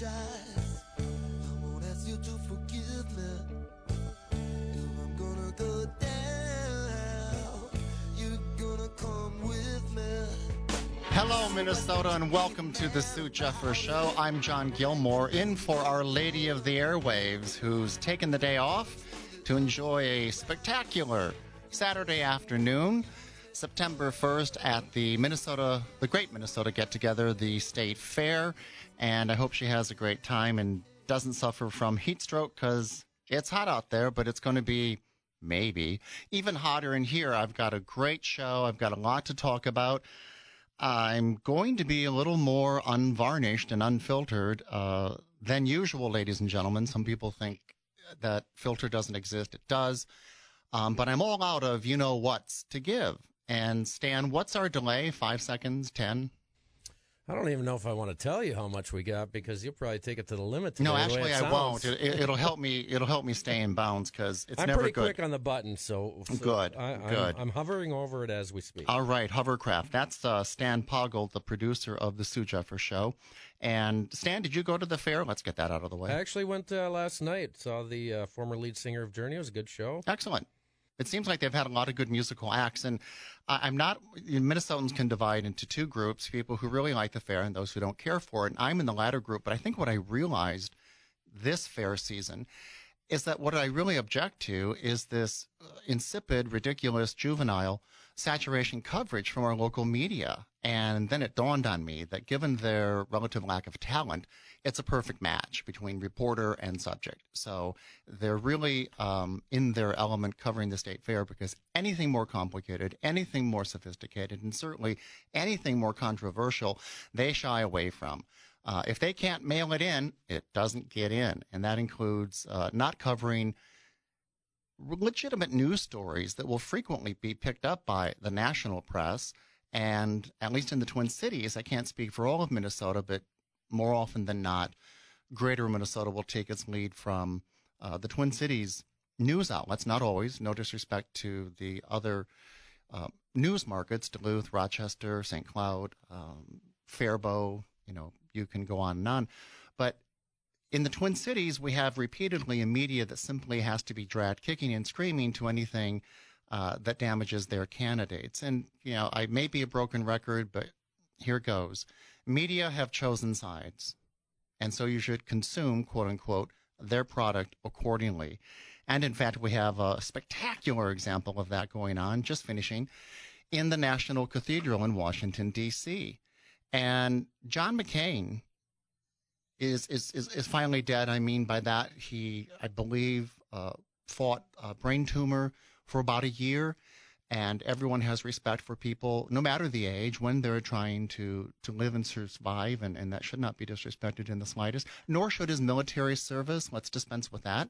apologize. I won't ask you to forgive me. If I'm gonna go down, you're gonna come with me. Hello, Minnesota, and welcome to the Sue Jeffers Show. I'm John Gilmore, in for Our Lady of the Airwaves, who's taken the day off to enjoy a spectacular Saturday afternoon, September 1st, at the Minnesota, the Great Minnesota Get Together, the State Fair. And I hope she has a great time and doesn't suffer from heat stroke because it's hot out there, but it's going to be maybe even hotter in here. I've got a great show, I've got a lot to talk about. I'm going to be a little more unvarnished and unfiltered uh, than usual, ladies and gentlemen. Some people think that filter doesn't exist. It does. Um, but I'm all out of you know what's to give. And Stan, what's our delay? Five seconds? Ten? I don't even know if I want to tell you how much we got because you'll probably take it to the limit. Today, No, actually, I won't. It, will help me. It'll help me stay in bounds because it's never good. I'm never pretty good. quick on the button, so, so Good, I, I'm, good. I'm hovering over it as we speak. All right, Hovercraft. That's uh, Stan Poggle, the producer of the Sue Jeffers Show. And Stan, did you go to the fair? Let's get that out of the way. I actually went uh, last night. Saw the uh, former lead singer of Journey. It was a good show. Excellent. It seems like they've had a lot of good musical acts, and I'm not. Minnesotans can divide into two groups: people who really like the fair and those who don't care for it. And I'm in the latter group. But I think what I realized this fair season is that what I really object to is this uh, insipid, ridiculous, juvenile saturation coverage from our local media. And then it dawned on me that given their relative lack of talent, it's a perfect match between reporter and subject. So they're really um, in their element covering the state fair because anything more complicated, anything more sophisticated, and certainly anything more controversial, they shy away from. Uh, if they can't mail it in, it doesn't get in. And that includes uh, not covering legitimate news stories that will frequently be picked up by the national press. And at least in the Twin Cities, I can't speak for all of Minnesota, but more often than not, greater Minnesota will take its lead from uh, the Twin Cities news outlets. Not always, no disrespect to the other uh, news markets Duluth, Rochester, St. Cloud, um, Faribault, you know, you can go on and on. But in the Twin Cities, we have repeatedly a media that simply has to be dragged kicking and screaming to anything uh, that damages their candidates. And, you know, I may be a broken record, but here goes. Media have chosen sides. And so you should consume, quote unquote, their product accordingly. And in fact, we have a spectacular example of that going on, just finishing, in the National Cathedral in Washington, D.C. And John McCain is, is, is, is finally dead. I mean, by that, he, I believe, uh, fought a brain tumor for about a year. And everyone has respect for people, no matter the age, when they're trying to, to live and survive. And, and that should not be disrespected in the slightest, nor should his military service. Let's dispense with that.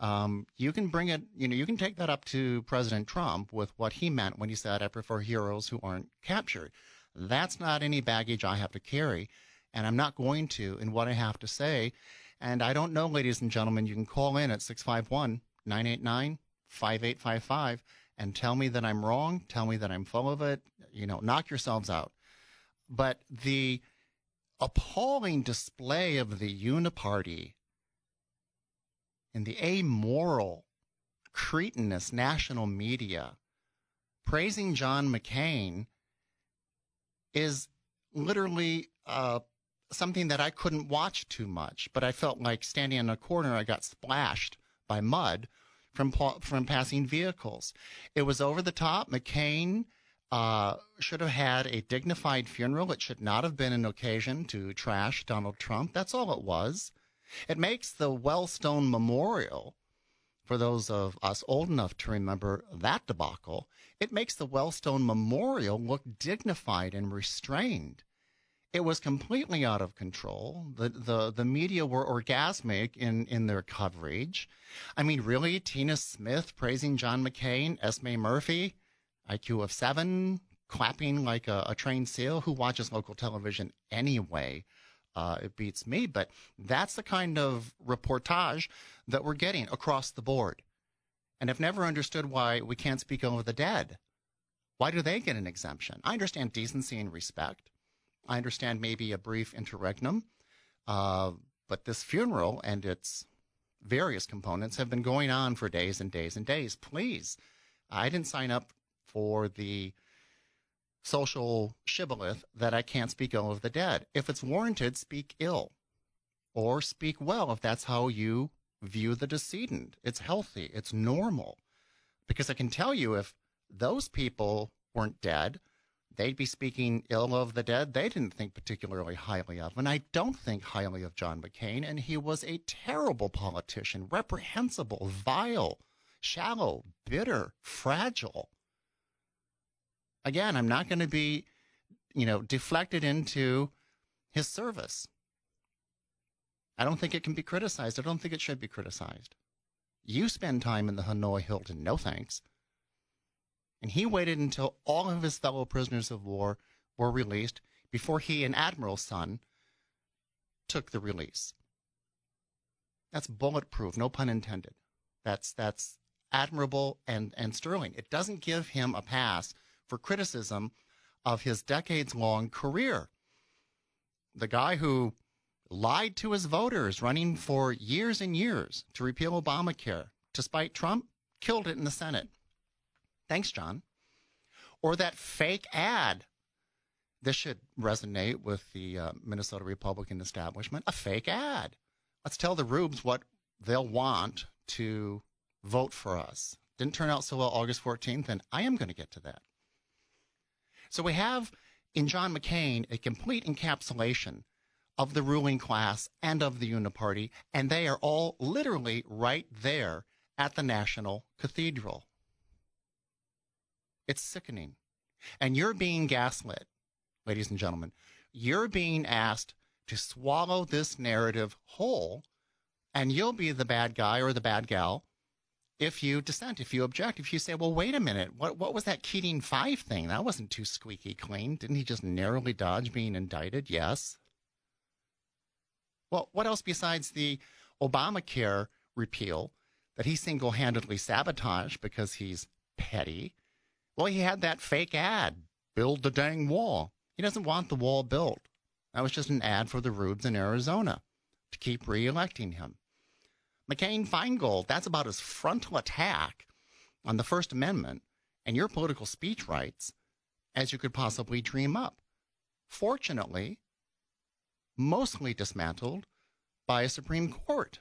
Um, you can bring it, you know, you can take that up to President Trump with what he meant when he said, I prefer heroes who aren't captured. That's not any baggage I have to carry, and I'm not going to in what I have to say. And I don't know, ladies and gentlemen, you can call in at 651 989 5855 and tell me that I'm wrong, tell me that I'm full of it, you know, knock yourselves out. But the appalling display of the uniparty and the amoral, cretinous national media praising John McCain is literally uh, something that I couldn't watch too much. But I felt like standing in a corner, I got splashed by mud from from passing vehicles. It was over the top. McCain uh, should have had a dignified funeral. It should not have been an occasion to trash Donald Trump. That's all it was. It makes the Wellstone Memorial, for those of us old enough to remember that debacle, it makes the Wellstone Memorial look dignified and restrained. It was completely out of control. The, the, the media were orgasmic in, in their coverage. I mean, really? Tina Smith praising John McCain, Esme Murphy, IQ of seven, clapping like a, a trained seal. Who watches local television anyway? Uh, it beats me, but that's the kind of reportage that we're getting across the board. And I've never understood why we can't speak over the dead. Why do they get an exemption? I understand decency and respect. I understand maybe a brief interregnum. Uh, But this funeral and its various components have been going on for days and days and days. Please, I didn't sign up for the social shibboleth that I can't speak ill of the dead. If it's warranted, speak ill or speak well if that's how you view the decedent. It's healthy, it's normal. Because I can tell you if those people weren't dead, they'd be speaking ill of the dead they didn't think particularly highly of. And I don't think highly of John McCain, and he was a terrible politician, reprehensible, vile, shallow, bitter, fragile. Again, I'm not going to be, you know, deflected into his service. I don't think it can be criticized. I don't think it should be criticized. You spend time in the Hanoi Hilton, no thanks. And he waited until all of his fellow prisoners of war were released before he and Admiral's son took the release. That's bulletproof, no pun intended. That's that's admirable and, and sterling. It doesn't give him a pass for criticism of his decades long career. The guy who lied to his voters, running for years and years to repeal Obamacare, to spite Trump, killed it in the Senate. Thanks, John. Or that fake ad. This should resonate with the uh, Minnesota Republican establishment. A fake ad. Let's tell the Rubes what they'll want to vote for us. Didn't turn out so well August 14th, and I am going to get to that. So we have in John McCain a complete encapsulation of the ruling class and of the Uniparty, and they are all literally right there at the National Cathedral. It's sickening. And you're being gaslit, ladies and gentlemen. You're being asked to swallow this narrative whole, and you'll be the bad guy or the bad gal if you dissent, if you object, if you say, well, wait a minute, what, what was that Keating 5 thing? That wasn't too squeaky clean. Didn't he just narrowly dodge being indicted? Yes. Well, what else besides the Obamacare repeal that he single handedly sabotaged because he's petty? Well, he had that fake ad build the dang wall. He doesn't want the wall built. That was just an ad for the Rubes in Arizona to keep reelecting him. McCain Feingold, that's about as frontal attack on the First Amendment and your political speech rights as you could possibly dream up. Fortunately, mostly dismantled by a Supreme Court,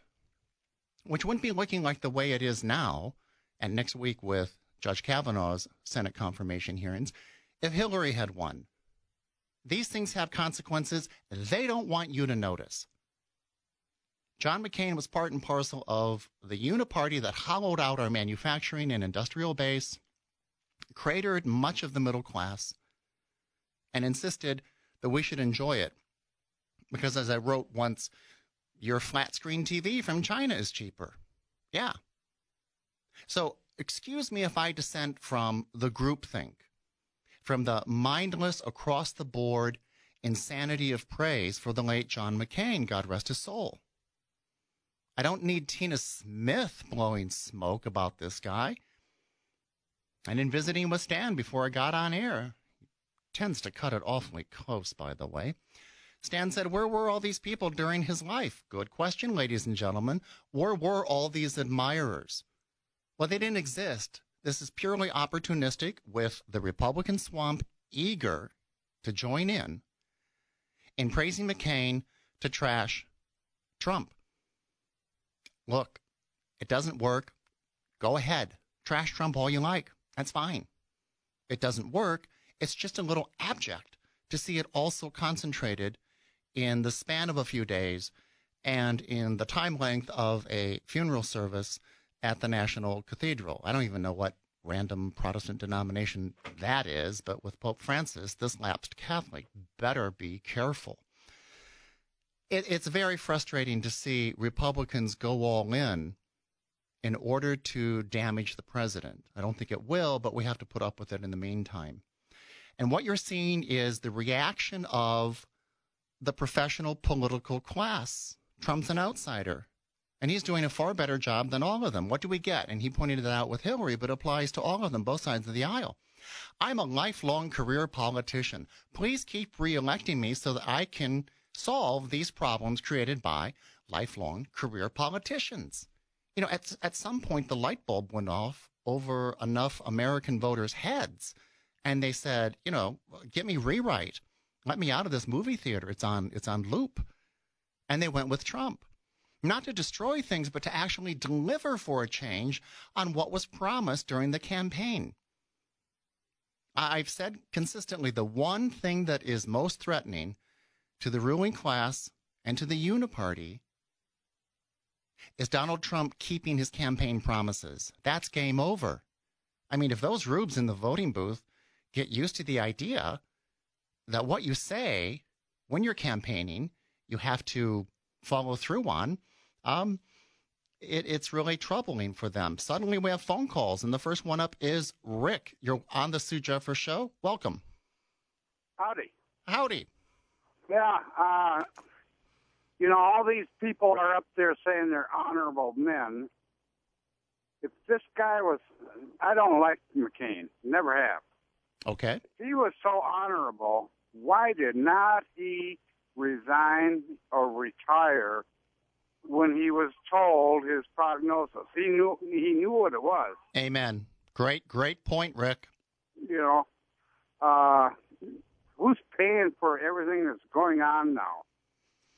which wouldn't be looking like the way it is now, and next week with Judge Kavanaugh's Senate confirmation hearings, if Hillary had won. These things have consequences they don't want you to notice. John McCain was part and parcel of the uniparty that hollowed out our manufacturing and industrial base, cratered much of the middle class, and insisted that we should enjoy it because as I wrote once, your flat screen TV from China is cheaper. Yeah. So excuse me if I dissent from the groupthink, from the mindless across the board insanity of praise for the late John McCain, God rest his soul. I don't need Tina Smith blowing smoke about this guy. And in visiting with Stan before I got on air, tends to cut it awfully close, by the way. Stan said, Where were all these people during his life? Good question, ladies and gentlemen. Where were all these admirers? Well, they didn't exist. This is purely opportunistic with the Republican swamp eager to join in in praising McCain to trash Trump. Look, it doesn't work. Go ahead. Trash Trump all you like. That's fine. It doesn't work. It's just a little abject to see it also concentrated in the span of a few days and in the time length of a funeral service at the National Cathedral. I don't even know what random Protestant denomination that is, but with Pope Francis, this lapsed Catholic better be careful. It, it's very frustrating to see Republicans go all in in order to damage the president. I don't think it will, but we have to put up with it in the meantime. And what you're seeing is the reaction of the professional political class. Trump's an outsider. And he's doing a far better job than all of them. What do we get? And he pointed it out with Hillary, but applies to all of them, both sides of the aisle. I'm a lifelong career politician. Please keep reelecting me so that I can solve these problems created by lifelong career politicians. You know, at, at some point, the light bulb went off over enough American voters' heads. And they said, you know, get me rewrite. Let me out of this movie theater. It's on, it's on loop. And they went with Trump. Not to destroy things, but to actually deliver for a change on what was promised during the campaign. I've said consistently the one thing that is most threatening to the ruling class and to the uniparty is Donald Trump keeping his campaign promises. That's game over. I mean, if those rubes in the voting booth get used to the idea that what you say when you're campaigning, you have to follow through on, um, it, it's really troubling for them. Suddenly we have phone calls, and the first one up is Rick. You're on the Sue Jeffers show. Welcome. Howdy. Howdy. Yeah, uh, you know, all these people are up there saying they're honorable men. If this guy was, I don't like McCain, never have. Okay. If he was so honorable, why did not he resign or retire when he was told his prognosis? He knew he knew what it was. Amen. Great, great point, Rick. You know, uh, who's paying for everything that's going on now?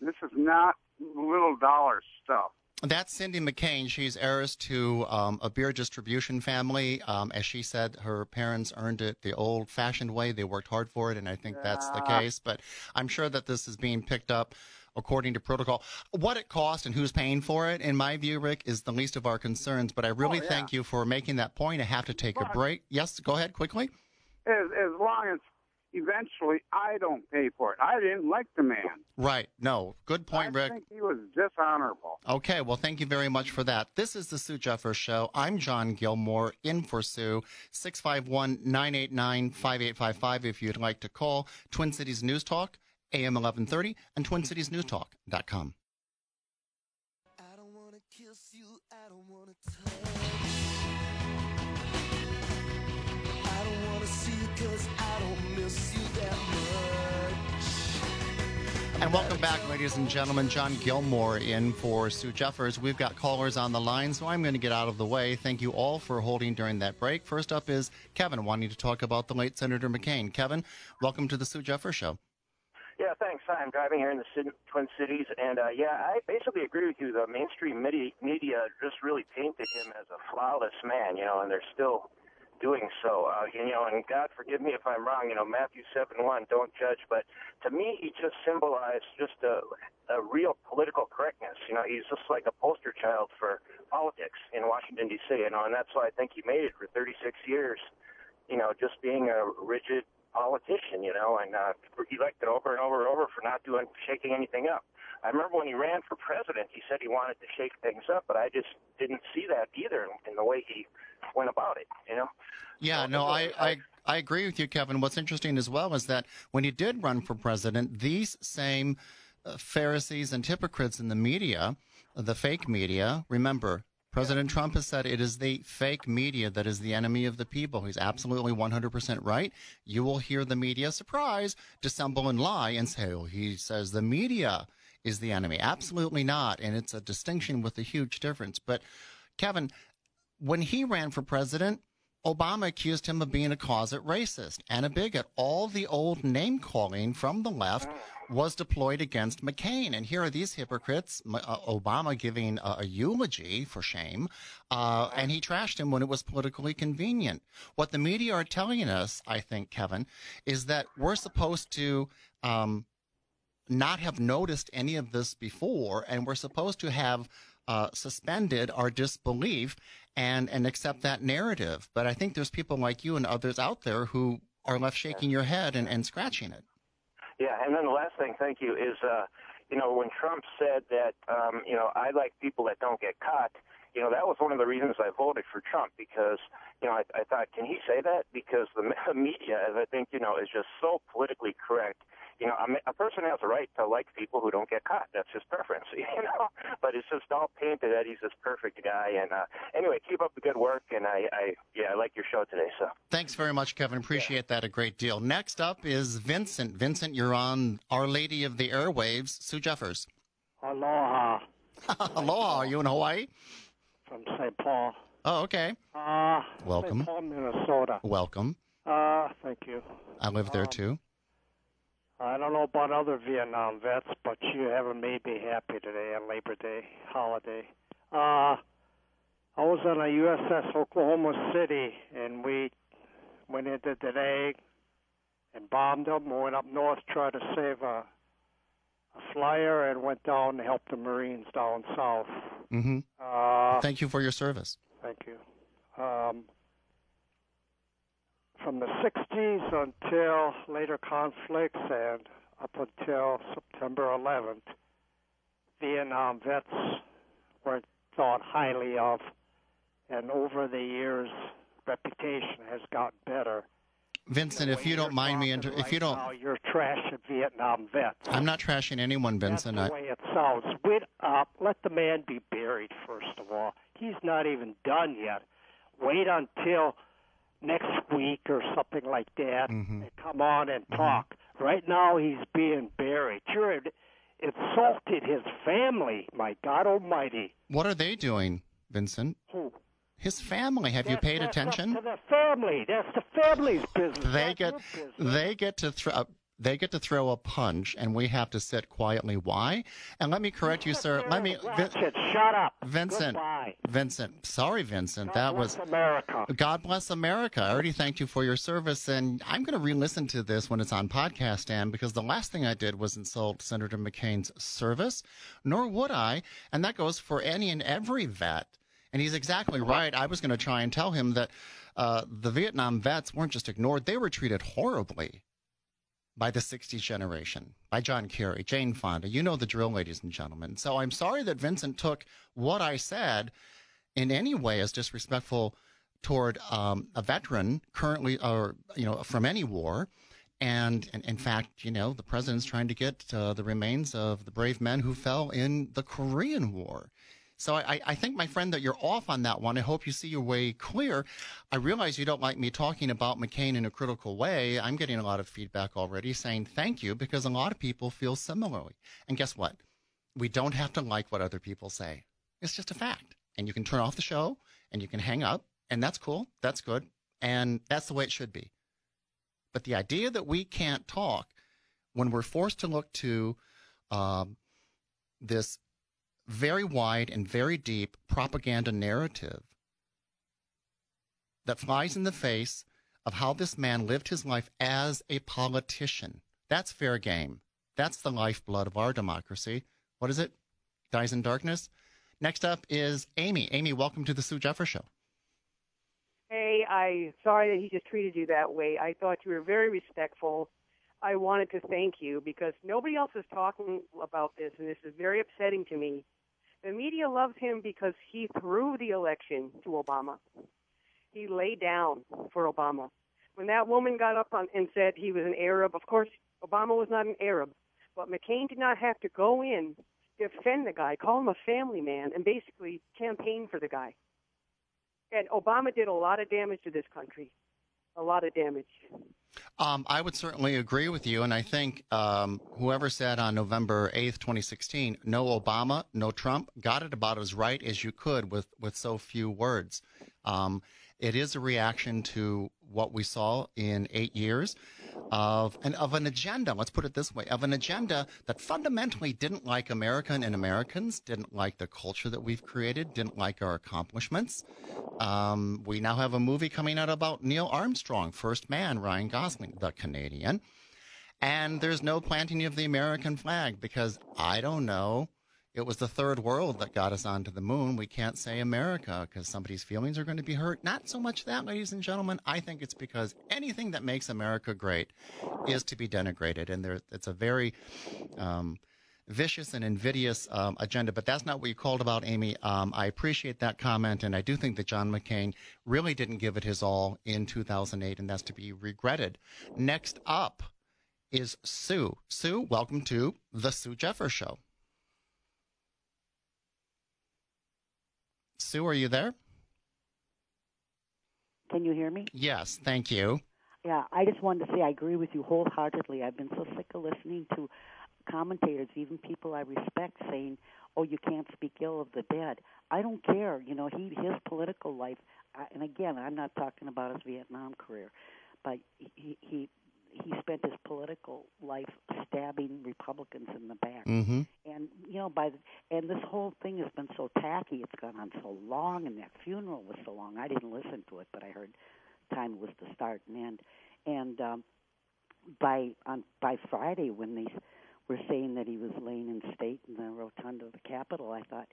This is not little dollar stuff. That's Cindy McCain. She's heiress to um, a beer distribution family. Um, as she said, her parents earned it the old fashioned way. They worked hard for it, and I think that's the case. But I'm sure that this is being picked up according to protocol. What it cost and who's paying for it, in my view, Rick, is the least of our concerns. But I oh, really Oh, yeah. thank you for making that point. I have to take a break. Yes, go ahead quickly. As, as long as eventually I don't pay for it. I didn't like the man. Right. No. Good point, I Rick. think he was dishonorable. Okay, well, thank you very much for that. This is the Sue Jeffers Show. I'm John Gilmore, in for Sue. 651 989 5855 if you'd like to call. Twin Cities News Talk, AM 1130, and TwinCitiesNewsTalk.com. And welcome back, ladies and gentlemen. John Gilmore in for Sue Jeffers. We've got callers on the line, so I'm going to get out of the way. Thank you all for holding during that break. First up is Kevin, wanting to talk about the late Senator McCain. Kevin, welcome to the Sue Jeffers Show. Yeah, thanks. Hi, I'm driving here in the Twin Cities, and uh, yeah, I basically agree with you. The mainstream media, just really painted him as a flawless man, you know, and they're still doing so. Uh, you know, and God forgive me if I'm wrong. You know, Matthew seven one, don't judge. But to me, he just symbolized just a, a real political correctness. You know, he's just like a poster child for politics in Washington D.C. You know, and that's why I think he made it for 36 years. You know, just being a rigid politician, you know, and uh, elected over and over and over for not doing shaking anything up. I remember when he ran for president, he said he wanted to shake things up, but I just didn't see that either in, the way he went about it, you know. Yeah, Well, no, I, I, I agree with you, Kevin. What's interesting as well is that when he did run for president, these same uh, Pharisees and hypocrites in the media, the fake media, remember, President Trump has said it is the fake media that is the enemy of the people. He's absolutely 100% right. You will hear the media, surprise, dissemble and lie and say, oh, he says the media is the enemy. Absolutely not. And it's a distinction with a huge difference. But, Kevin, when he ran for president, Obama accused him of being a closet racist and a bigot. All the old name calling from the left was deployed against McCain. And here are these hypocrites, uh, Obama giving a, a eulogy for shame, uh, and he trashed him when it was politically convenient. What the media are telling us, I think, Kevin, is that we're supposed to um, not have noticed any of this before, and we're supposed to have uh, suspended our disbelief and and accept that narrative. But I think there's people like you and others out there who are left shaking your head and, and scratching it. Yeah, and then the last thing, thank you, is uh, you know when Trump said that um, you know I like people that don't get caught. You know that was one of the reasons I voted for Trump because you know I, I thought, can he say that? Because the media, as I think you know, is just so politically correct. You know, I mean, a person has a right to like people who don't get caught. That's his preference, you know. But it's just all painted that he's this perfect guy. And uh, anyway, keep up the good work. And I, I, yeah, I like your show today. So. Thanks very much, Kevin. Appreciate that a great deal. Next up is Vincent. Vincent, you're on Our Lady of the Airwaves, Sue Jeffers. Aloha. Aloha. Are you in Hawaii? from St. Paul. Oh, okay. Uh, Welcome. St. Paul, Minnesota. Welcome. Uh, thank you. I live there Um, too. I don't know about other Vietnam vets, but you haven't made me happy today on Labor Day holiday. Uh, I was on a USS Oklahoma City, and we went into today and bombed them. Went up north, tried to save a, a flyer, and went down to help the Marines down south. hmm Uh, Thank you for your service. Thank you. Um, from the 60s until later conflicts and up until September 11th, Vietnam vets were thought highly of, and over the years, reputation has gotten better. Vincent, if you don't mind me, inter- if right you don't, now, you're trashing Vietnam vets. I'm not trashing anyone, Vincent. That's I, the way it sounds. Wait up. Let the man be buried, first of all. He's not even done yet. Wait until next week or something like that Mhm. and come on and talk. Right now, he's being buried. In- insulted his family. My God Almighty. what are they doing, Vincent? Who? His family. Have you paid that's attention? To the family. That's the family's business. They not get business. they get to throw they get to throw a punch, and we have to sit quietly. Why? And let me correct you, sir. Let me, Vin- Shut up. Vincent. Goodbye. Vincent. Sorry, Vincent. God That was America. God bless America. I already thanked you for your service, and I'm going to re-listen to this when it's on podcast, Dan, because the last thing I did was insult Senator McCain's service, nor would I, and that goes for any and every vet. And he's exactly right. I was going to try and tell him that uh, the Vietnam vets weren't just ignored; they were treated horribly by the 60s generation, by John Kerry, Jane Fonda. You know the drill, ladies and gentlemen. So I'm sorry that Vincent took what I said in any way as disrespectful toward um, a veteran currently, or you know, from any war. And, and in fact, you know, the president's trying to get uh, the remains of the brave men who fell in the Korean War. So I, I think, my friend, that you're off on that one. I hope you see your way clear. I realize you don't like me talking about McCain in a critical way. I'm getting a lot of feedback already saying thank you because a lot of people feel similarly. And guess what? We don't have to like what other people say. It's just a fact. And you can turn off the show and you can hang up, and that's cool. That's good. And that's the way it should be. But the idea that we can't talk when we're forced to look to um, this very wide and very deep propaganda narrative that flies in the face of how this man lived his life as a politician. That's fair game. That's the lifeblood of our democracy. What is it? Dies in darkness? Next up is Amy. Amy, welcome to the Sue Jeffers Show. Hey, I sorry that he just treated you that way. I thought you were very respectful. I wanted to thank you because nobody else is talking about this, and this is very upsetting to me. The media loves him because he threw the election to Obama. He lay down for Obama. When that woman got up on, and said he was an Arab, of course, Obama was not an Arab, but McCain did not have to go in, defend the guy, call him a family man, and basically campaign for the guy. And Obama did a lot of damage to this country. A lot of damage. Um, I would certainly agree with you. And I think um, whoever said on November 8th, 2016, no Obama, no Trump, got it about as right as you could with, with so few words. Um, it is a reaction to what we saw in eight years of an, of an agenda, let's put it this way, of an agenda that fundamentally didn't like American and Americans, didn't like the culture that we've created, didn't like our accomplishments. Um, we now have a movie coming out about Neil Armstrong, first man, Ryan Gosling, the Canadian. And there's no planting of the American flag because I don't know. It was the third world that got us onto the moon. We can't say America because somebody's feelings are going to be hurt. Not so much that, ladies and gentlemen. I think it's because anything that makes America great is to be denigrated. And there, it's a very um, vicious and invidious um, agenda. But that's not what you called about, Amy. Um, I appreciate that comment. And I do think that John McCain really didn't give it his all in 2008. And that's to be regretted. Next up is Sue. Sue, welcome to the Sue Jeffers Show. Sue, are you there? Can you hear me? Yes, thank you. Yeah, I just wanted to say I agree with you wholeheartedly. I've been so sick of listening to commentators, even people I respect, saying, "Oh, you can't speak ill of the dead." I don't care. You know, he his political life, I- and again, I'm not talking about his Vietnam career, but he he he spent his political life stabbing Republicans in the back. Mm-hmm. And you know, by the, and this whole thing has been so tacky. It's gone on so long, and that funeral was so long. I didn't listen to it, but I heard time was to start and end. And um, by on by Friday, when they were saying that he was laying in state in the rotunda of the Capitol, I thought,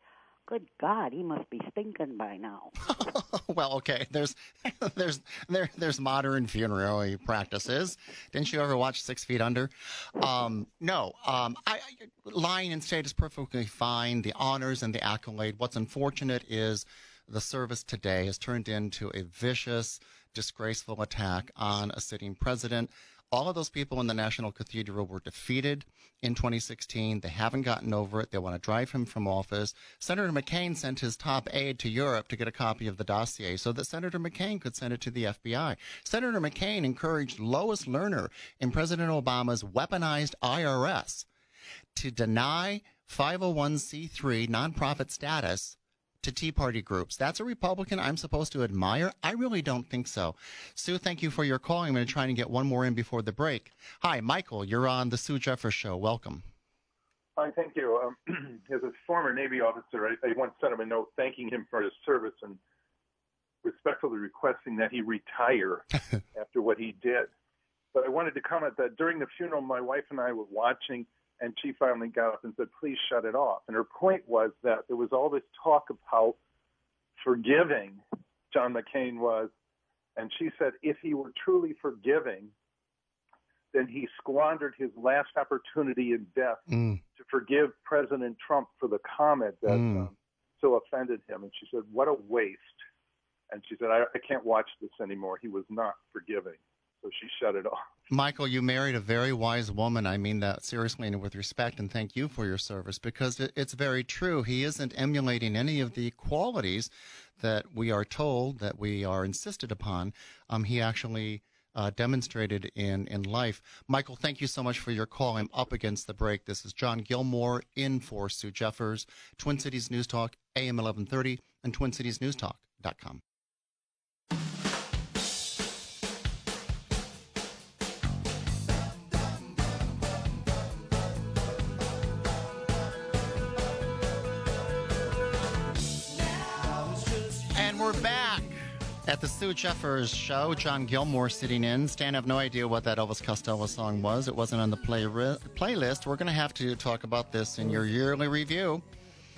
"Good God, he must be stinking by now." well, okay. There's there's there there's modern funerary practices. Didn't you ever watch Six Feet Under? Um, no. Um, I, I lying in state is perfectly fine. The honors and the accolade. What's unfortunate is the service today has turned into a vicious, disgraceful attack on a sitting president. All of those people in the National Cathedral were defeated in 2016. They haven't gotten over it. They want to drive him from office. Senator McCain sent his top aide to Europe to get a copy of the dossier so that Senator McCain could send it to the FBI. Senator McCain encouraged Lois Lerner in President Obama's weaponized IRS to deny 501c3 nonprofit status to Tea Party groups. That's a Republican I'm supposed to admire? I really don't think so. Sue, thank you for your call. I'm going to try and get one more in before the break. Hi, Michael. You're on the Sue Jeffers Show. Welcome. Hi, thank you. Um, as a former Navy officer, I, I once sent him a note thanking him for his service and respectfully requesting that he retire after what he did. But I wanted to comment that during the funeral, my wife and I were watching, and she finally got up and said, "Please shut it off." And her point was that there was all this talk of how forgiving John McCain was, and she said if he were truly forgiving, then he squandered his last opportunity in death Mm. to forgive President Trump for the comment that Mm. um, so offended him. And she said, "What a waste." And she said, I, I can't watch this anymore. He was not forgiving. So she shut it off. Michael, you married a very wise woman. I mean that seriously and with respect, and thank you for your service because it's very true. He isn't emulating any of the qualities that we are told that we are insisted upon. Um, he actually uh, demonstrated in, in life. Michael, thank you so much for your call. I'm up against the break. This is John Gilmore in for Sue Jeffers, Twin Cities News Talk, AM 1130, and TwinCitiesNewsTalk.com. at the Sue Jeffers show. John Gilmore sitting in. Stan, I have no idea what that Elvis Costello song was. It wasn't on the play playlist. We're going to have to talk about this in your yearly review.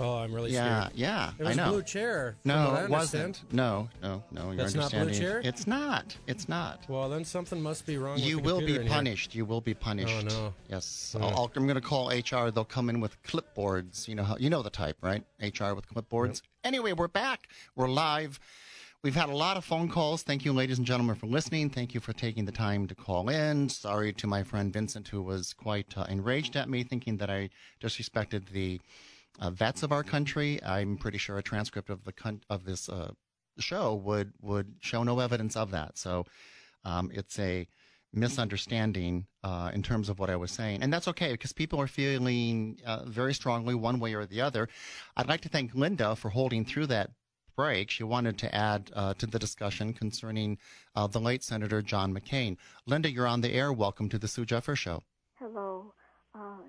Oh, I'm really yeah, scared. yeah, It was I know. Blue Chair. from No, what I it understand. wasn't. No, no, no. Your That's not Blue understanding. Chair? It's not. It's not. Well, then something must be wrong. You with the will computer be in here. punished. You will be punished. Oh, no. Yes. Yeah. I'll, I'm going to call HR. They'll come in with clipboards. You know how you know the type, right? HR with clipboards. Anyway, we're back. We're live. We've had a lot of phone calls. Thank you, ladies and gentlemen, for listening. Thank you for taking the time to call in. Sorry to my friend Vincent, who was quite uh, enraged at me, thinking that I disrespected the uh, vets of our country. I'm pretty sure a transcript of the con- of this uh, show would would show no evidence of that. So um, it's a misunderstanding uh, in terms of what I was saying, and that's okay because people are feeling uh, very strongly one way or the other. I'd like to thank Linda for holding through that break. She wanted to add uh, to the discussion concerning uh, the late Senator John McCain. Linda, you're on the air. Welcome to the Sue Jeffers Show. Hello. Uh,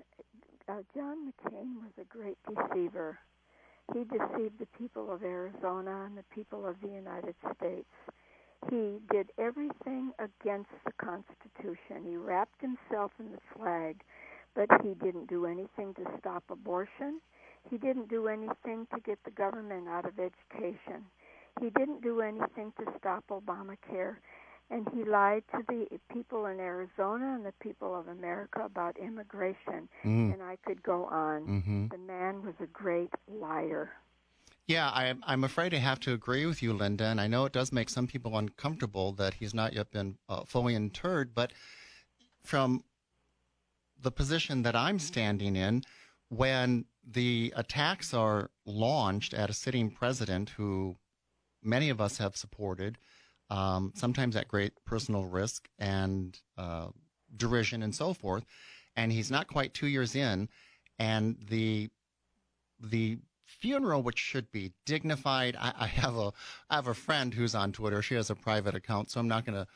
uh, John McCain was a great deceiver. He deceived the people of Arizona and the people of the United States. He did everything against the Constitution. He wrapped himself in the flag, but he didn't do anything to stop abortion. He didn't do anything to get the government out of education. He didn't do anything to stop Obamacare and he lied to the people in Arizona and the people of America about immigration. Mm. And I could go on. hmm The man was a great liar. Yeah, I, I'm afraid I have to agree with you, Linda, and I know it does make some people uncomfortable that he's not yet been uh, fully interred, but from the position that I'm standing in, when the attacks are launched at a sitting president who many of us have supported, um, sometimes at great personal risk and uh, derision and so forth, and he's not quite two years in, and the the funeral, which should be dignified. I, I have a I have a friend who's on Twitter. She has a private account, so I'm not going to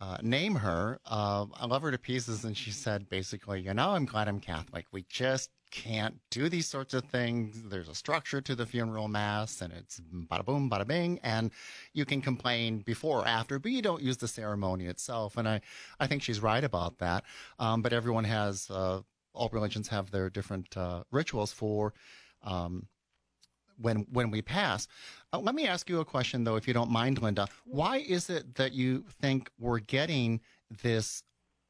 uh, name her. Uh, I love her to pieces, and she said basically, you know, I'm glad I'm Catholic. We just can't do these sorts of things. There's a structure to the funeral mass, and it's bada boom, bada bing, and you can complain before or after, but you don't use the ceremony itself. And I, I think she's right about that. Um, but everyone has, uh, all religions have their different uh, rituals for. Um, when when we pass. Uh, let me ask you a question, though, if you don't mind, Linda. Why is it that you think we're getting this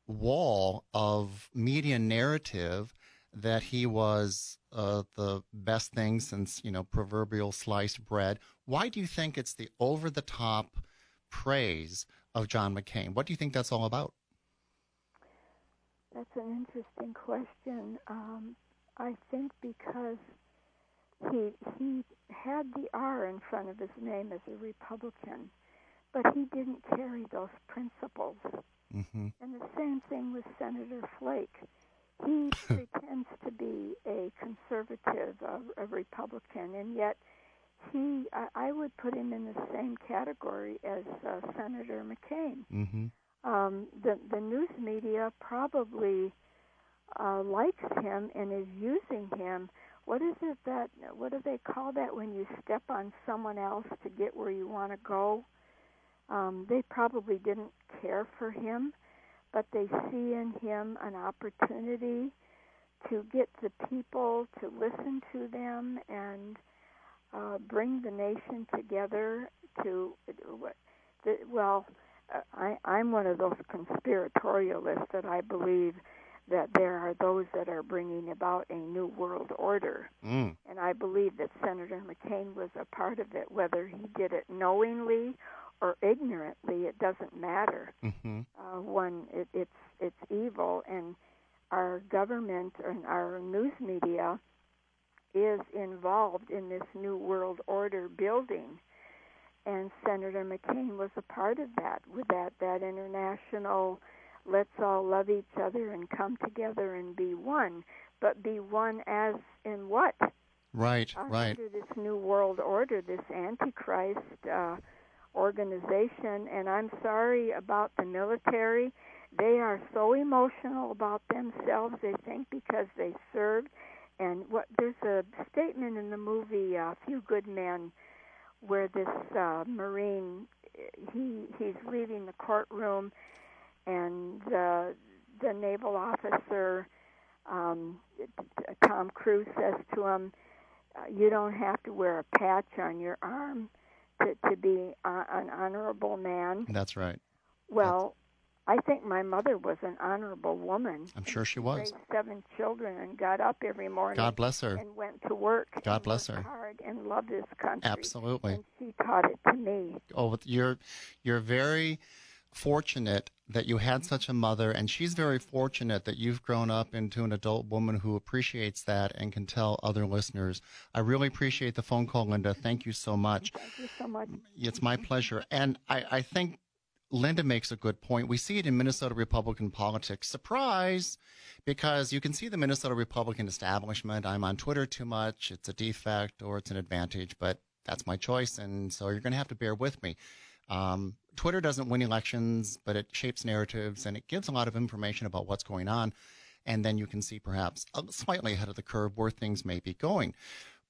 wall of media narrative that he was uh, the best thing since you know proverbial sliced bread? Why do you think it's the over the top praise of John McCain? What do you think that's all about? That's an interesting question. Um, I think because he he had the R in front of his name as a Republican, but he didn't carry those principles. Mm-hmm. And the same thing with Senator Flake. He pretends to be a conservative, a, a Republican, and yet he, I, I would put him in the same category as uh, Senator McCain. Mm-hmm. Um, the the news media probably uh, likes him and is using him what is it that what do they call that when you step on someone else to get where you want to go? Um, they probably didn't care for him but they see in him an opportunity to get the people to listen to them and uh, bring the nation together to well I, I'm one of those conspiratorialists that I believe that there are those that are bringing about a new world order. Mm. And I believe that Senator McCain was a part of it, whether he did it knowingly or ignorantly, it doesn't matter. Mm-hmm. Uh, one, it, it's it's evil, and our government and our news media is involved in this new world order building. And Senator McCain was a part of that, with that that international let's all love each other and come together and be one. But be one as in what? Right, uh, right. Under this new world order, this Antichrist uh, organization. And I'm sorry about the military. They are so emotional about themselves. They think because they served. And what there's a statement in the movie uh, Few Good Men where this uh, Marine he he's leaving the courtroom and uh, the naval officer um, Tom Cruise says to him, "You don't have to wear a patch on your arm to to be uh, an honorable man." That's right. Well, I think my mother was an honorable woman. I'm sure she was. Raised seven children and got up every morning. God bless her. And went to work. God bless her. Hard and loved this country. Absolutely. And she taught it to me. Oh, you're you're very fortunate that you had such a mother, and she's very fortunate that you've grown up into an adult woman who appreciates that and can tell other listeners. I really appreciate the phone call, Linda. Thank you so much. Thank you so much. It's my pleasure. And I, I think Linda makes a good point. We see it in Minnesota Republican politics. Surprise! Because you can see the Minnesota Republican establishment. I'm on Twitter too much. It's a defect or it's an advantage, but that's my choice. And so you're going to have to bear with me. Um, Twitter doesn't win elections, but it shapes narratives and it gives a lot of information about what's going on. And then you can see perhaps slightly ahead of the curve where things may be going.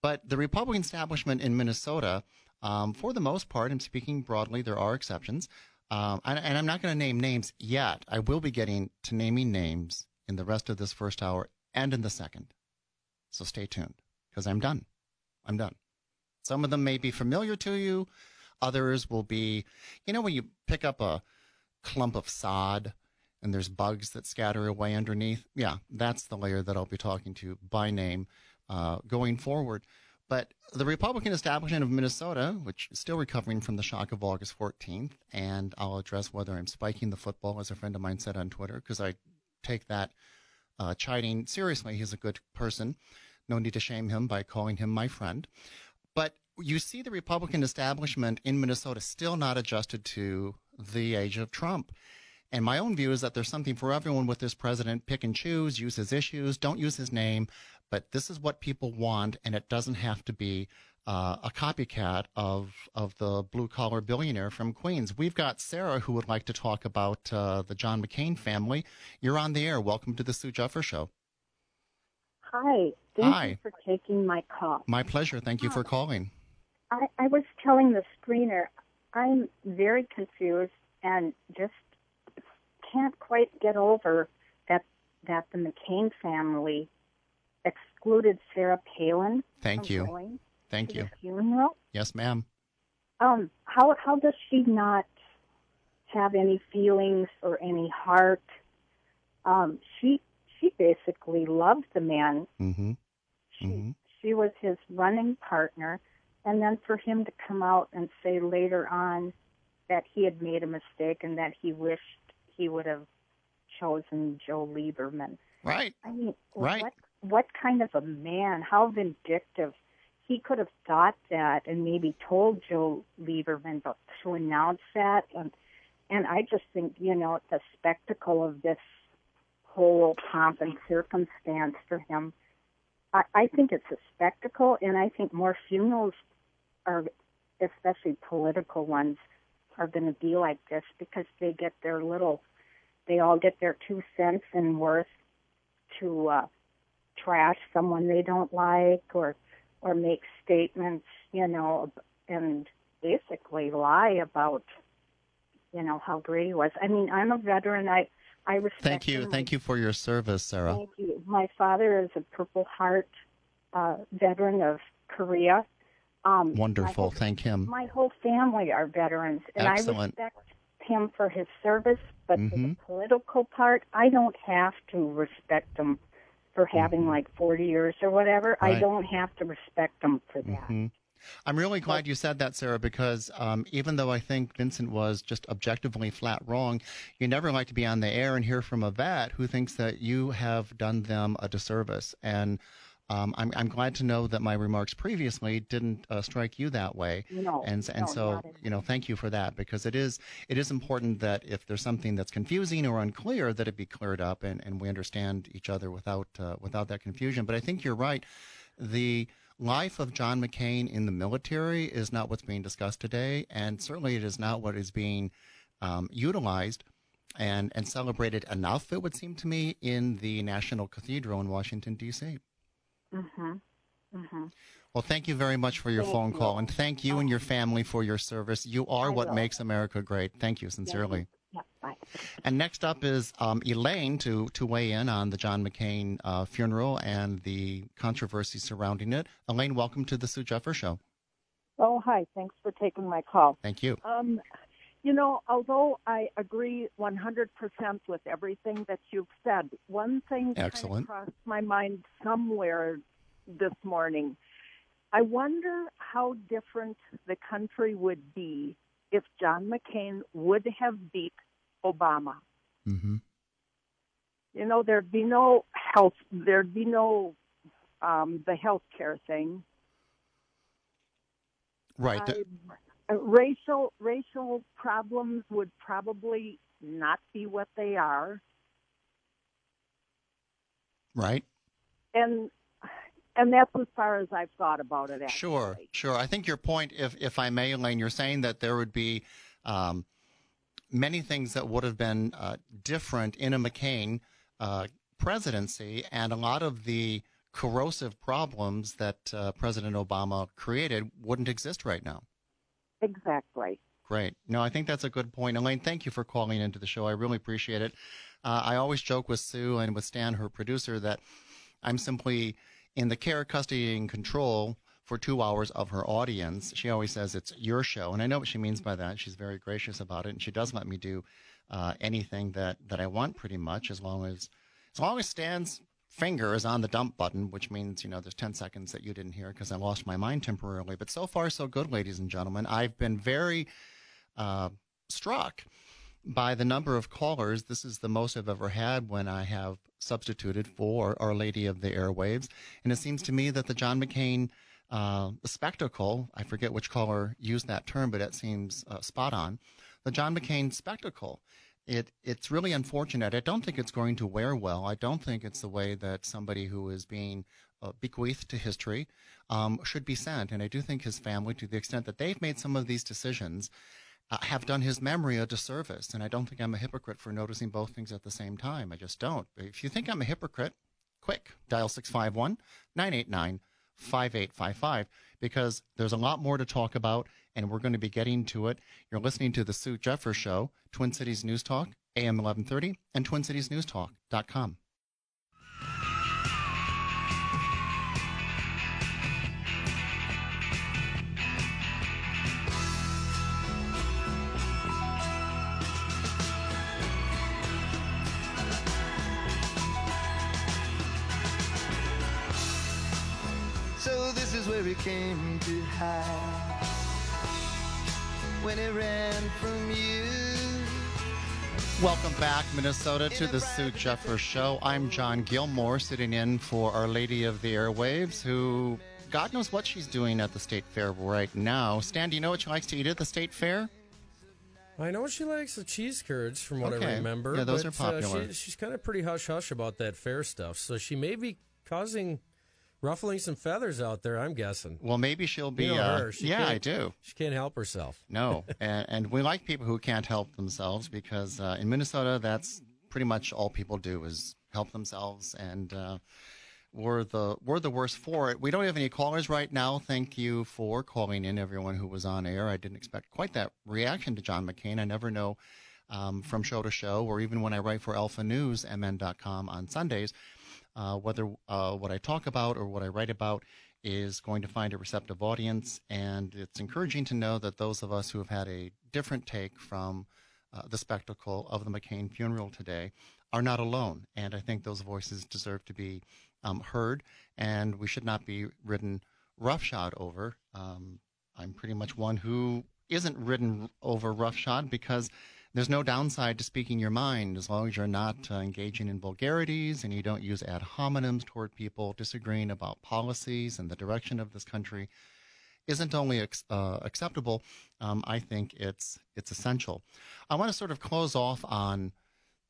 But the Republican establishment in Minnesota, um, for the most part, I'm speaking broadly, there are exceptions. Um, and, and I'm not going to name names yet. I will be getting to naming names in the rest of this first hour and in the second. So stay tuned because I'm done. I'm done. Some of them may be familiar to you. Others will be, you know, when you pick up a clump of sod and there's bugs that scatter away underneath. Yeah, that's the layer that I'll be talking to by name uh, going forward. But the Republican establishment of Minnesota, which is still recovering from the shock of August 14th, and I'll address whether I'm spiking the football, as a friend of mine said on Twitter, because I take that uh, chiding seriously. He's a good person. No need to shame him by calling him my friend. But you see the Republican establishment in Minnesota still not adjusted to the age of Trump. And my own view is that there's something for everyone with this president. Pick and choose, use his issues, don't use his name. But this is what people want, and it doesn't have to be uh, a copycat of of the blue collar billionaire from Queens. We've got Sarah who would like to talk about uh, the John McCain family. You're on the air. Welcome to the Sue Jeffers Show. Hi. Thank Hi. you for taking my call. My pleasure. Thank you for calling. I, I was telling the screener, I'm very confused and just can't quite get over that that the McCain family excluded Sarah Palin Thank from you. going Thank you. funeral. Yes, ma'am. Um, how how does she not have any feelings or any heart? Um, she she basically loved the man. Mm-hmm. She she was his running partner, and then for him to come out and say later on that he had made a mistake and that he wished he would have chosen Joe Lieberman. Right. I mean, Right. what what kind of a man? How vindictive! He could have thought that and maybe told Joe Lieberman, but to announce that and and I just think you know the spectacle of this whole pomp and circumstance for him. I, I think it's a spectacle, and I think more funerals are, especially political ones, are going to be like this because they get their little, they all get their two cents and worth to uh, trash someone they don't like or or make statements, you know, and basically lie about, you know, how great he was. I mean, I'm a veteran. I I respect. Thank you. him. Thank you for your service, Sarah. Thank you. My father is a Purple Heart uh, veteran of Korea. Um, Wonderful. whole- Thank him. My whole family are veterans, and Excellent. I respect him for his service. But for the political part, I don't have to respect him for having like 40 years or whatever. I Mm-hmm. Don't have to respect him for that. hmm I'm really glad you said that, Sarah, because um, even though I think Vincent was just objectively flat wrong, you never like to be on the air and hear from a vet who thinks that you have done them a disservice. And um, I'm, I'm glad to know that my remarks previously didn't uh, strike you that way. No, and and no, so you know, thank you for that because it is it is important that if there's something that's confusing or unclear, that it be cleared up and, and we understand each other without uh, without that confusion. But I think you're right. The life of John McCain in the military is not what's being discussed today, and certainly it is not what is being um, utilized and and celebrated enough. It would seem to me in the National Cathedral in Washington D.C. Mhm. Mhm. Well, thank you very much for your Thank phone you. call, and thank you and your family for your service. You are I what will. makes America great. Thank you sincerely. Yeah. Bye. And next up is um, Elaine to to weigh in on the John McCain uh, funeral and the controversy surrounding it. Elaine, welcome to the Sue Jeffers Show. Oh, hi. Thanks for taking my call. Thank you. Um, you know, although I agree 100% with everything that you've said, one thing kind of Excellent. crossed my mind somewhere this morning. I wonder how different the country would be if John McCain would have beat Obama. Mm-hmm. You know, there'd be no health, there'd be no um, the health care thing. Right. I- racial racial problems would probably not be what they are, right. and and that's as far as I've thought about it. Actually. Sure, sure. I think your point, if if I may, Elaine, you're saying that there would be um, many things that would have been uh, different in a McCain uh, presidency, and a lot of the corrosive problems that uh, President Obama created wouldn't exist right now. Exactly. Great. No, I think that's a good point. Elaine, thank you for calling into the show. I really appreciate it. Uh, I always joke with Sue and with Stan, her producer, that I'm simply in the care, custody, and control for two hours of her audience. She always says it's your show, and I know what she means by that. She's very gracious about it, and she does let me do uh, anything that, that I want, pretty much, as long as as long as Stan's finger is on the dump button, which means you know there's 10 seconds that you didn't hear because I lost my mind temporarily. But so far, so good, ladies and gentlemen. I've been very uh, struck by the number of callers. This is the most I've ever had when I have substituted for Our Lady of the Airwaves. And it seems to me that the John McCain uh, spectacle, I forget which caller used that term, but it seems uh, spot on. The John McCain spectacle it it's really unfortunate. I don't think it's going to wear well. I don't think it's the way that somebody who is being uh, bequeathed to history um, should be sent. And I do think his family, to the extent that they've made some of these decisions, uh, have done his memory a disservice. And I don't think I'm a hypocrite for noticing both things at the same time. I just don't. If you think I'm a hypocrite, quick, dial 651 989 5855 because there's a lot more to talk about and we're going to be getting to it. You're listening to the Sue Jeffers Show, Twin Cities News Talk, AM 1130, and TwinCitiesNewsTalk.com. came to hide when he ran from you. Welcome back, Minnesota, to the Sue Jeffers Show. I'm John Gilmore, sitting in for Our Lady of the Airwaves, who God knows what she's doing at the State Fair right now. Stan, do you know what she likes to eat at the State Fair? I know she likes the cheese curds, from what I remember. Yeah, those but, are popular. Uh, she, she's kind of pretty hush hush about that fair stuff, so she may be causing ruffling some feathers out there. I'm guessing. Well, maybe she'll be. You know uh, yeah, I do. She can't help herself. No, and, and we like people who can't help themselves because uh, in Minnesota, that's pretty much all people do is help themselves, and uh, we're the we're the worst for it. We don't have any callers right now. Thank you for calling in, everyone who was on air. I didn't expect quite that reaction to John McCain. I never know um, from show to show, or even when I write for Alpha News, MN.com on Sundays, uh, whether uh, what I talk about or what I write about is going to find a receptive audience. And it's encouraging to know that those of us who have had a different take from uh, the spectacle of the McCain funeral today are not alone. And I think those voices deserve to be um, heard, and we should not be ridden roughshod over. Um, I'm pretty much one who isn't ridden over roughshod because there's no downside to speaking your mind as long as you're not uh, engaging in vulgarities and you don't use ad hominems toward people disagreeing about policies and the direction of this country isn't only uh, acceptable, um, I think it's it's essential. I want to sort of close off on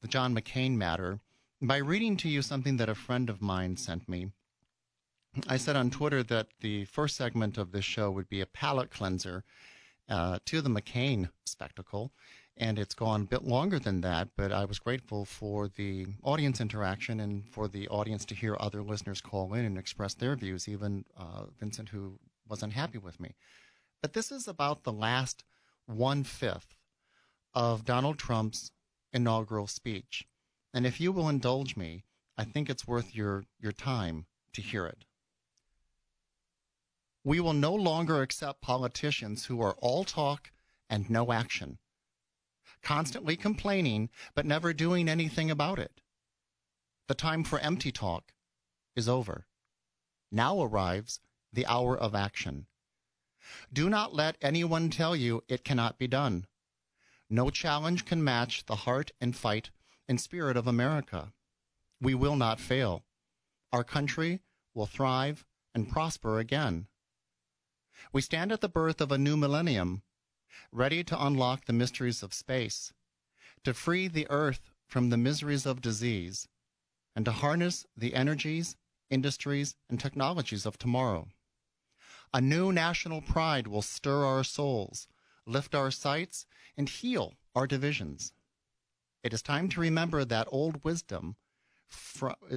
the John McCain matter by reading to you something that a friend of mine sent me. I said on Twitter that the first segment of this show would be a palate cleanser uh, to the McCain spectacle, and it's gone a bit longer than that. But I was grateful for the audience interaction and for the audience to hear other listeners call in and express their views, even uh, Vincent, who wasn't happy with me. But this is about the last one fifth of Donald Trump's inaugural speech. And if you will indulge me, I think it's worth your, your time to hear it. We will no longer accept politicians who are all talk and no action, constantly complaining but never doing anything about it. The time for empty talk is over. Now arrives the hour of action. Do not let anyone tell you it cannot be done. No challenge can match the heart and fight and spirit of America. We will not fail. Our country will thrive and prosper again. We stand at the birth of a new millennium, ready to unlock the mysteries of space, to free the earth from the miseries of disease, and to harness the energies, industries, and technologies of tomorrow. A new national pride will stir our souls, lift our sights, and heal our divisions. It is time to remember that old wisdom,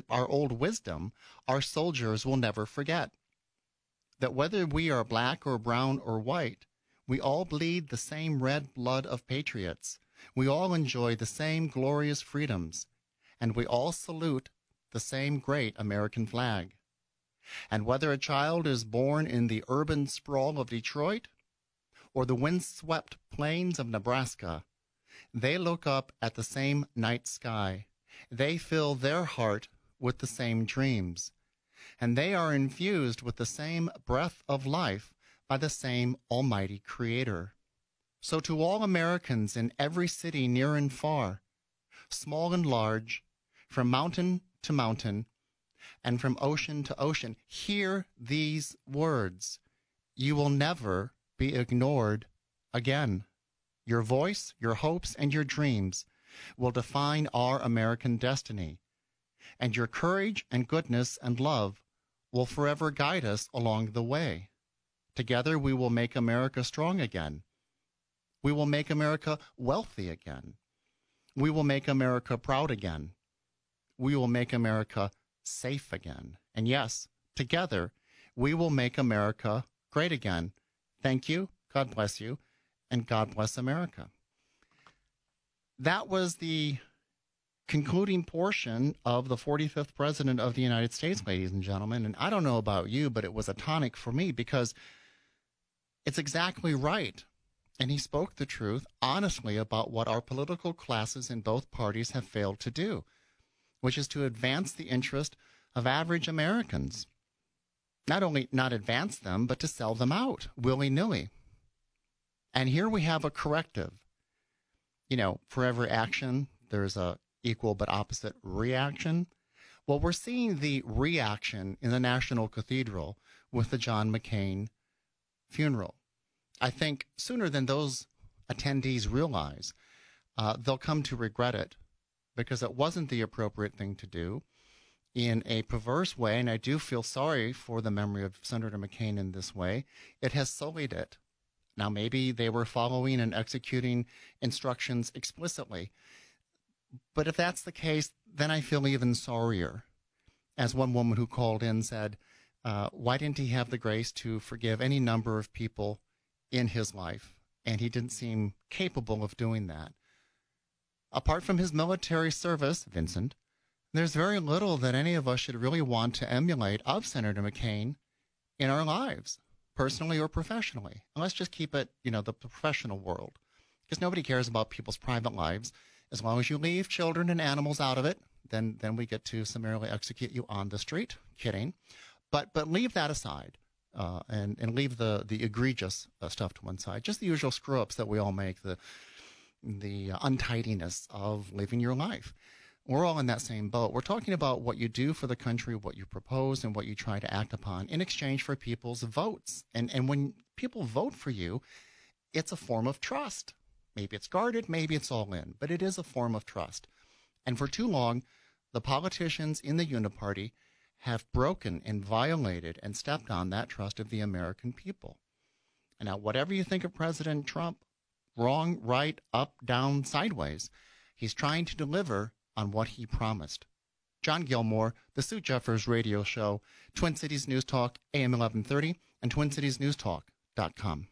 our old wisdom, our soldiers will never forget. That whether we are black or brown or white, we all bleed the same red blood of patriots. We all enjoy the same glorious freedoms, and we all salute the same great American flag. And whether a child is born in the urban sprawl of Detroit or the windswept plains of Nebraska, they look up at the same night sky. They fill their heart with the same dreams. And they are infused with the same breath of life by the same Almighty Creator. So, to all Americans in every city near and far, small and large, from mountain to mountain, and from ocean to ocean, hear these words You will never be ignored again. Your voice, your hopes, and your dreams will define our American destiny. And your courage and goodness and love will forever guide us along the way. Together we will make America strong again. We will make America wealthy again. We will make America proud again. We will make America safe again. And yes, together, we will make America great again. Thank you. God bless you. And God bless America. That was the concluding portion of the 45th President of the United States, ladies and gentlemen. And I don't know about you, but it was a tonic for me because it's exactly right. And he spoke the truth honestly about what our political classes in both parties have failed to do, which is to advance the interest of average Americans. Not only not advance them, but to sell them out willy nilly. And here we have a corrective. You know, for every action, there's a equal but opposite reaction. Well, we're seeing the reaction in the National Cathedral with the John McCain funeral. I think sooner than those attendees realize, uh, they'll come to regret it because it wasn't the appropriate thing to do in a perverse way. And I do feel sorry for the memory of Senator McCain in this way. It has sullied it. Now, maybe they were following and executing instructions explicitly. But if that's the case, then I feel even sorrier. As one woman who called in said, uh, why didn't he have the grace to forgive any number of people in his life? And he didn't seem capable of doing that. Apart from his military service, Vincent, there's very little that any of us should really want to emulate of Senator McCain in our lives, personally or professionally. And let's just keep it, you know, the professional world, because nobody cares about people's private lives. As long as you leave children and animals out of it, then then we get to summarily execute you on the street. Kidding, but but leave that aside. Uh, and and leave the the egregious uh, stuff to one side. Just the usual screw ups that we all make. The the untidiness of living your life. We're all in that same boat. We're talking about what you do for the country, what you propose, and what you try to act upon in exchange for people's votes. And and when people vote for you, it's a form of trust. Maybe it's guarded, maybe it's all in, but it is a form of trust. And for too long, the politicians in the Uniparty have broken and violated and stepped on that trust of the American people. And now, whatever you think of President Trump, wrong, right, up, down, sideways, he's trying to deliver on what he promised. John Gilmore, The Sue Jeffers Radio Show, Twin Cities News Talk, AM 1130, and TwinCitiesNewsTalk.com.